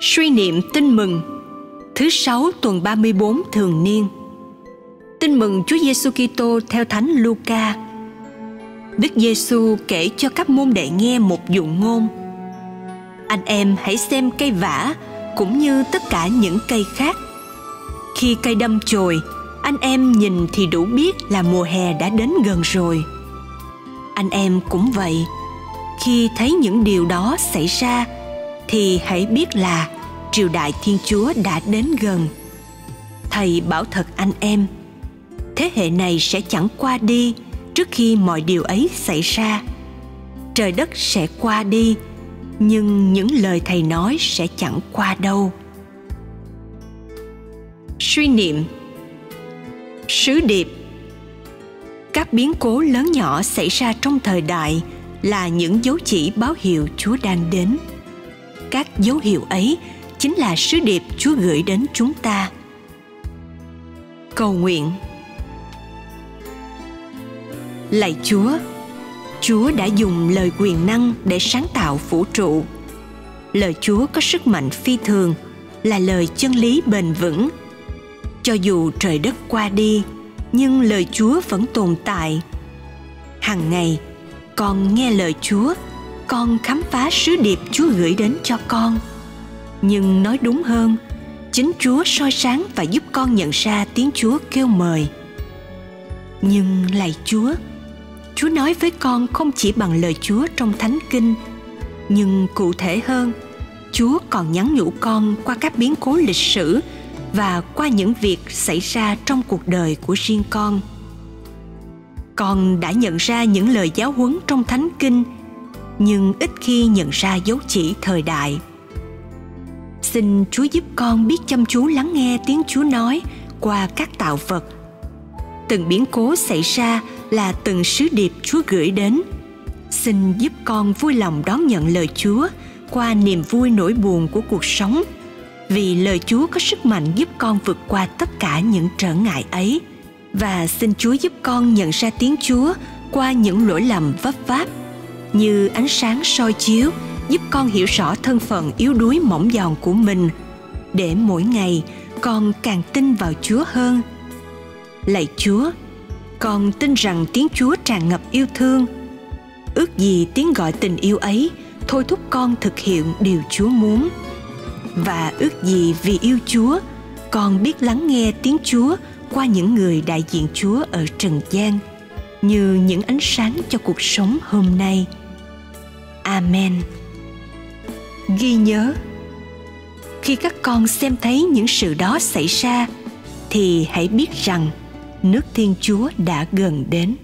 Suy niệm tin mừng Thứ sáu tuần 34 thường niên Tin mừng Chúa Giêsu Kitô theo Thánh Luca. Đức Giêsu kể cho các môn đệ nghe một dụ ngôn. Anh em hãy xem cây vả cũng như tất cả những cây khác. Khi cây đâm chồi, anh em nhìn thì đủ biết là mùa hè đã đến gần rồi. Anh em cũng vậy. Khi thấy những điều đó xảy ra thì hãy biết là triều đại thiên chúa đã đến gần. Thầy bảo thật anh em, thế hệ này sẽ chẳng qua đi trước khi mọi điều ấy xảy ra. Trời đất sẽ qua đi, nhưng những lời thầy nói sẽ chẳng qua đâu. Suy niệm sứ điệp. Các biến cố lớn nhỏ xảy ra trong thời đại là những dấu chỉ báo hiệu chúa đang đến. Các dấu hiệu ấy chính là sứ điệp Chúa gửi đến chúng ta. Cầu nguyện Lạy Chúa, Chúa đã dùng lời quyền năng để sáng tạo vũ trụ. Lời Chúa có sức mạnh phi thường, là lời chân lý bền vững. Cho dù trời đất qua đi, nhưng lời Chúa vẫn tồn tại. Hằng ngày, con nghe lời Chúa, con khám phá sứ điệp Chúa gửi đến cho con nhưng nói đúng hơn, chính chúa soi sáng và giúp con nhận ra tiếng chúa kêu mời. Nhưng lạy chúa chúa nói với con không chỉ bằng lời chúa trong thánh kinh, nhưng cụ thể hơn, chúa còn nhắn nhủ con qua các biến cố lịch sử và qua những việc xảy ra trong cuộc đời của riêng con. Con đã nhận ra những lời giáo huấn trong thánh kinh, nhưng ít khi nhận ra dấu chỉ thời đại xin chúa giúp con biết chăm chú lắng nghe tiếng chúa nói qua các tạo vật. Từng biến cố xảy ra là từng sứ điệp chúa gửi đến. Xin giúp con vui lòng đón nhận lời chúa qua niềm vui nỗi buồn của cuộc sống, vì lời chúa có sức mạnh giúp con vượt qua tất cả những trở ngại ấy. Và xin chúa giúp con nhận ra tiếng chúa qua những lỗi lầm vấp váp như ánh sáng soi chiếu giúp con hiểu rõ thân phận yếu đuối mỏng giòn của mình. Để mỗi ngày, con càng tin vào chúa hơn. Lạy chúa, con tin rằng tiếng chúa tràn ngập yêu thương. Ước gì tiếng gọi tình yêu ấy thôi thúc con thực hiện điều chúa muốn. Và ước gì vì yêu chúa, con biết lắng nghe tiếng chúa qua những người đại diện chúa ở trần gian, như những ánh sáng cho cuộc sống hôm nay. Amen ghi nhớ. Khi các con xem thấy những sự đó xảy ra, thì hãy biết rằng nước thiên chúa đã gần đến.